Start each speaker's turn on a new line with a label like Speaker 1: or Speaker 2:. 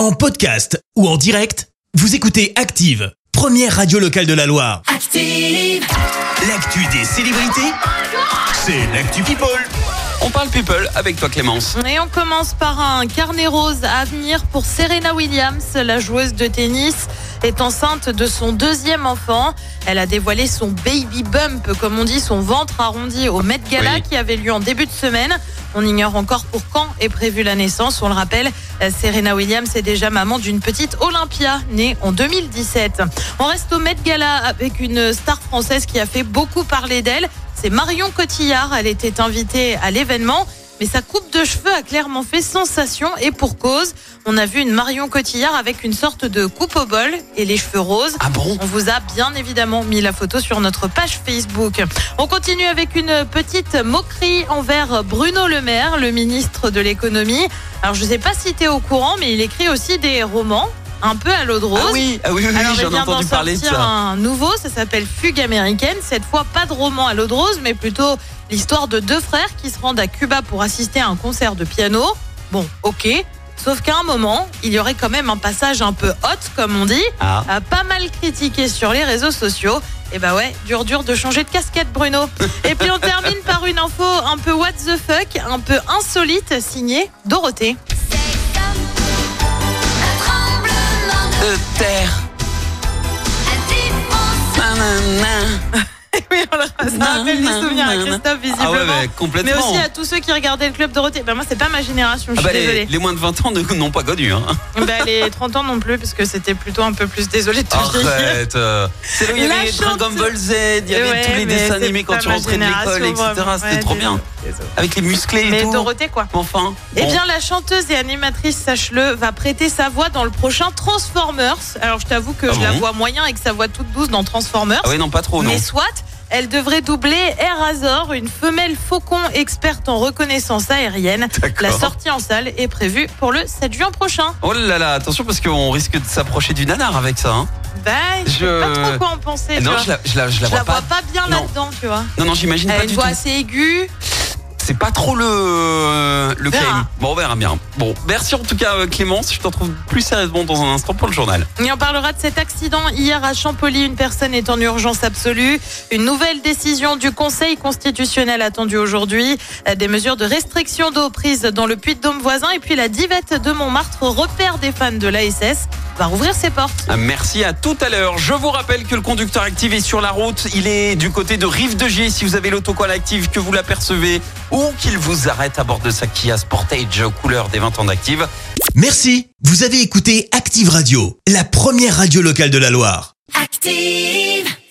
Speaker 1: En podcast ou en direct, vous écoutez Active, première radio locale de la Loire.
Speaker 2: Active.
Speaker 1: L'actu des célébrités, c'est l'actu People.
Speaker 3: On parle people avec toi Clémence.
Speaker 4: Et on commence par un carnet rose à venir pour Serena Williams, la joueuse de tennis est enceinte de son deuxième enfant. Elle a dévoilé son baby bump, comme on dit, son ventre arrondi au Met Gala
Speaker 3: Oui.
Speaker 4: qui avait lieu en début de semaine. On ignore encore pour quand est prévue la naissance. On le rappelle, euh, Serena Williams est déjà maman d'une petite Olympia née en 2017. On reste au Met Gala avec une star française qui a fait beaucoup parler d'elle. C'est Marion Cotillard. Elle était invitée à l'événement. Mais sa coupe de cheveux a clairement fait sensation et pour cause. On a vu une Marion Cotillard avec une sorte de coupe au bol et les cheveux roses.
Speaker 3: Ah bon?
Speaker 4: On vous a bien évidemment mis la photo sur notre page Facebook. On continue avec une petite moquerie envers Bruno Le Maire, le ministre de l'économie. Alors je sais pas si tu es au courant, mais il écrit aussi des romans un peu à l'eau de rose.
Speaker 3: Ah oui, ah oui, oui, oui, j'en ai entendu parler de ça.
Speaker 4: un nouveau, ça s'appelle Fugue américaine. Cette fois, pas de roman à l'eau de rose, mais plutôt l'histoire de deux frères qui se rendent à Cuba pour assister à un concert de piano. Bon, ok. Sauf qu'à un moment, il y aurait quand même un passage un peu hot, comme on dit,
Speaker 3: Ah.
Speaker 4: pas mal critiqué sur les réseaux sociaux. Et bah ouais, dur dur de changer de casquette, Bruno. Et puis on termine par une info un peu what the fuck, un peu insolite, signée Dorothée.
Speaker 3: De terre. Nanana.
Speaker 4: ça rappelle des souvenirs à Christophe, visiblement.
Speaker 3: Ah ouais, mais
Speaker 4: Mais
Speaker 3: complètement.
Speaker 4: aussi à tous ceux qui regardaient le club Dorothée. Ben moi, c'est pas ma génération, je
Speaker 3: Ah
Speaker 4: suis
Speaker 3: bah, les,
Speaker 4: désolée.
Speaker 3: les moins de 20 ans n'ont pas connu. Hein.
Speaker 4: Ben, les 30 ans non plus, parce que c'était plutôt un peu plus désolé de te.
Speaker 3: Arrête. euh, C'est là où il y
Speaker 4: La
Speaker 3: avait Dragon. Ball Z, il y avait
Speaker 4: Ouais,
Speaker 3: tous les
Speaker 4: mais
Speaker 3: dessins animés quand tu rentrais de l'école, etc. C'était
Speaker 4: Ouais,
Speaker 3: trop bien.
Speaker 4: désolée.
Speaker 3: Avec les musclés et
Speaker 4: Mais
Speaker 3: tout.
Speaker 4: Dorothée, quoi.
Speaker 3: Enfin.
Speaker 4: Eh
Speaker 3: bon.
Speaker 4: bien, la chanteuse et animatrice, sache-le, va prêter sa voix dans le prochain Transformers. Alors, je t'avoue que
Speaker 3: Ah
Speaker 4: je la
Speaker 3: bon
Speaker 4: vois moyen avec sa voix toute douce dans Transformers.
Speaker 3: Ah ouais, non, pas trop, non.
Speaker 4: Mais soit, elle devrait doubler Air Azor, une femelle faucon experte en reconnaissance aérienne. La sortie en salle est prévue pour le 7 juin prochain.
Speaker 3: Oh là là, attention parce qu'on risque de s'approcher du nanar avec ça. Hein.
Speaker 4: Bah, je sais
Speaker 3: Je-
Speaker 4: pas trop quoi en penser. tu
Speaker 3: non,
Speaker 4: vois.
Speaker 3: je la, je la, je la
Speaker 4: Je
Speaker 3: vois
Speaker 4: la
Speaker 3: pas.
Speaker 4: vois pas bien là-dedans, tu vois.
Speaker 3: Non, non, j'imagine
Speaker 4: Elle
Speaker 3: pas
Speaker 4: a une
Speaker 3: du
Speaker 4: voix
Speaker 3: tout.
Speaker 4: assez aiguë.
Speaker 3: Pas trop le, le claim. Bon, on verra bien. Bon, merci en tout cas euh, Clémence. Je te retrouve plus sérieusement dans un instant pour le journal.
Speaker 4: Et on parlera de cet accident hier à Champolly. Une personne est en urgence absolue. Une nouvelle décision du Conseil constitutionnel attendue aujourd'hui. Euh, Des mesures de restriction d'eau prises dans le Puy-de-Dôme voisin. Et puis la divette de Montmartre, repère des fans de l'ASS, va rouvrir ses portes.
Speaker 3: Ah, Merci à tout à l'heure. Je vous rappelle que le conducteur actif est sur la route. Il est du côté de Rive de G. Si vous avez l'autocolle active, que vous l'apercevez ou qu'il vous arrête à bord de sa Kia Sportage couleur des 20 ans d'active.
Speaker 1: Merci, vous avez écouté Active Radio, la première radio locale de la Loire.
Speaker 2: Active.